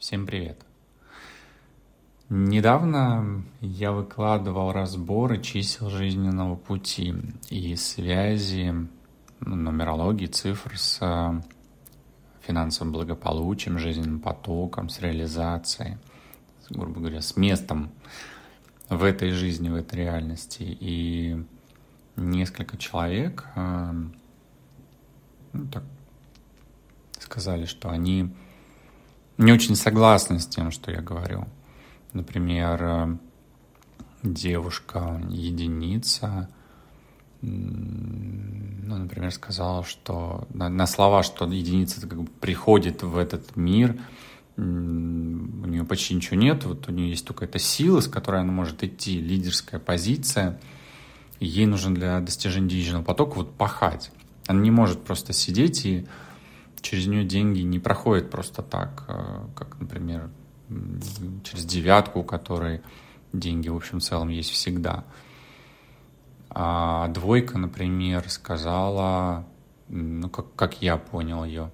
Всем привет! Недавно я выкладывал разборы чисел жизненного пути и связи ну, нумерологии, цифр с э, финансовым благополучием, жизненным потоком, с реализацией, грубо говоря, с местом в этой жизни, в этой реальности. И несколько человек э, ну, так, сказали, что они не очень согласны с тем, что я говорю. Например, э, девушка единица, ну, например, сказала, что на, на слова, что единица как бы приходит в этот мир, у нее почти ничего нет, вот у нее есть только эта сила, с которой она может идти, лидерская позиция, ей нужно для достижения денежного потока вот пахать. Она не может просто сидеть и через нее деньги не проходят просто так, э, как, например, через девятку, у которой деньги, в общем, в целом есть всегда. А двойка, например, сказала, ну, как, как я понял ее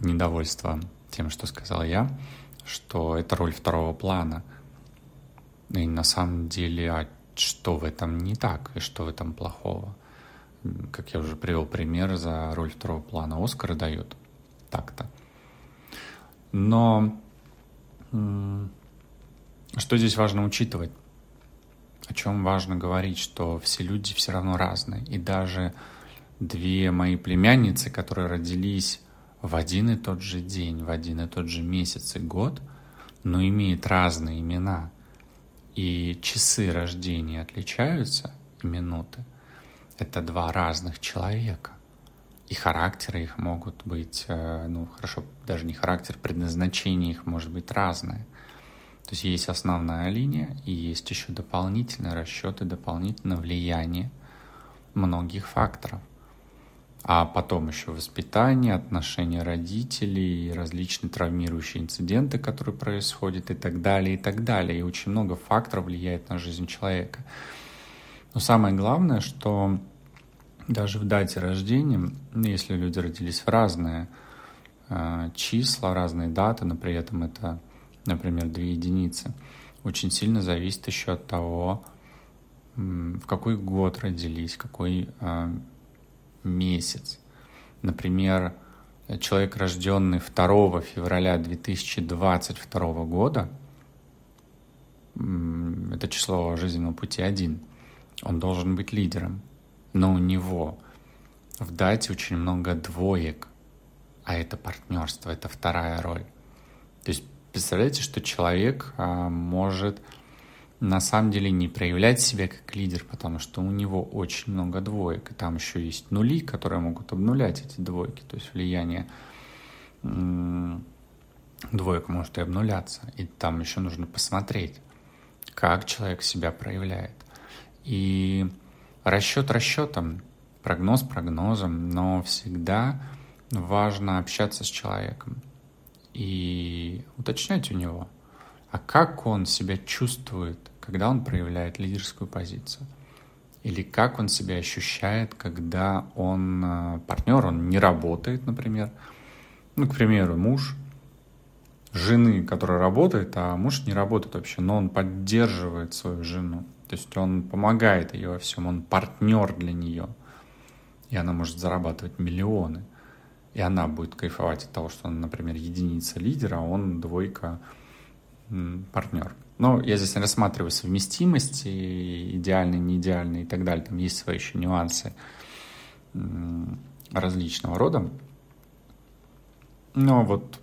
недовольство тем, что сказал я, что это роль второго плана. И на самом деле, а что в этом не так и что в этом плохого? Как я уже привел пример, за роль второго плана Оскара дают. Так-то. Но что здесь важно учитывать? О чем важно говорить, что все люди все равно разные. И даже две мои племянницы, которые родились в один и тот же день, в один и тот же месяц и год, но имеют разные имена, и часы рождения отличаются, минуты, это два разных человека. И характеры их могут быть, э, ну хорошо, даже не характер, предназначение их может быть разное. То есть есть основная линия и есть еще дополнительные расчеты, дополнительное влияние многих факторов. А потом еще воспитание, отношения родителей, различные травмирующие инциденты, которые происходят и так далее, и так далее. И очень много факторов влияет на жизнь человека. Но самое главное, что даже в дате рождения, если люди родились в разные э, числа, разные даты, но при этом это, например, две единицы, очень сильно зависит еще от того, в какой год родились, какой э, месяц. Например, человек, рожденный 2 февраля 2022 года, это число жизненного пути один, он должен быть лидером – но у него в дате очень много двоек, а это партнерство, это вторая роль. То есть представляете, что человек а, может на самом деле не проявлять себя как лидер, потому что у него очень много двоек, и там еще есть нули, которые могут обнулять эти двойки, то есть влияние двоек может и обнуляться, и там еще нужно посмотреть, как человек себя проявляет. И Расчет расчетом, прогноз прогнозом, но всегда важно общаться с человеком и уточнять у него, а как он себя чувствует, когда он проявляет лидерскую позицию. Или как он себя ощущает, когда он э, партнер, он не работает, например. Ну, к примеру, муж жены, которая работает, а муж не работает вообще, но он поддерживает свою жену. То есть он помогает ее во всем, он партнер для нее. И она может зарабатывать миллионы. И она будет кайфовать от того, что он, например, единица лидера, а он двойка партнер. Но я здесь рассматриваю совместимости, идеальные, неидеальные и так далее. Там есть свои еще нюансы различного рода. Но вот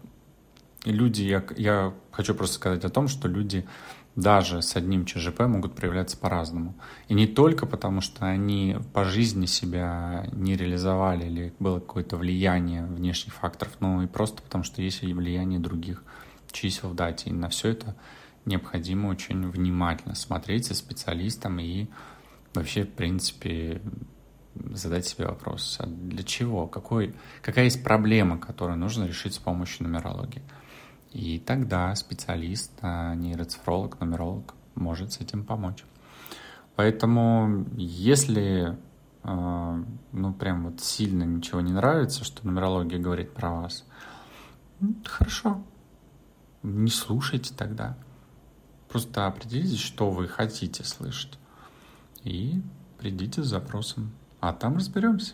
люди, я, я хочу просто сказать о том, что люди даже с одним ЧЖП могут проявляться по-разному. И не только потому, что они по жизни себя не реализовали или было какое-то влияние внешних факторов, но и просто потому, что есть влияние других чисел в дате. И на все это необходимо очень внимательно смотреть со специалистом и вообще, в принципе, задать себе вопрос, а для чего, какой, какая есть проблема, которую нужно решить с помощью нумерологии. И тогда специалист, а нейроцифролог, нумеролог может с этим помочь. Поэтому, если э, ну прям вот сильно ничего не нравится, что нумерология говорит про вас, ну, хорошо, не слушайте тогда. Просто определитесь, что вы хотите слышать. И придите с запросом. А там разберемся.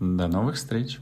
До новых встреч!